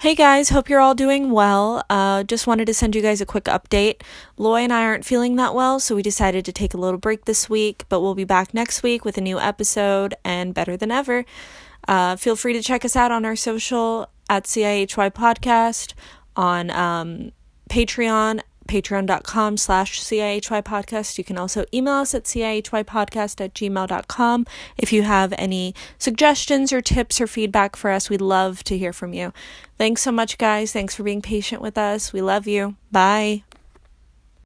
Hey guys, hope you're all doing well. Uh, just wanted to send you guys a quick update. Loy and I aren't feeling that well, so we decided to take a little break this week, but we'll be back next week with a new episode and better than ever. Uh, feel free to check us out on our social at CIHY Podcast, on um, Patreon patreon.com slash CIHY podcast. You can also email us at CIHYpodcast at gmail.com. If you have any suggestions or tips or feedback for us, we'd love to hear from you. Thanks so much, guys. Thanks for being patient with us. We love you. Bye.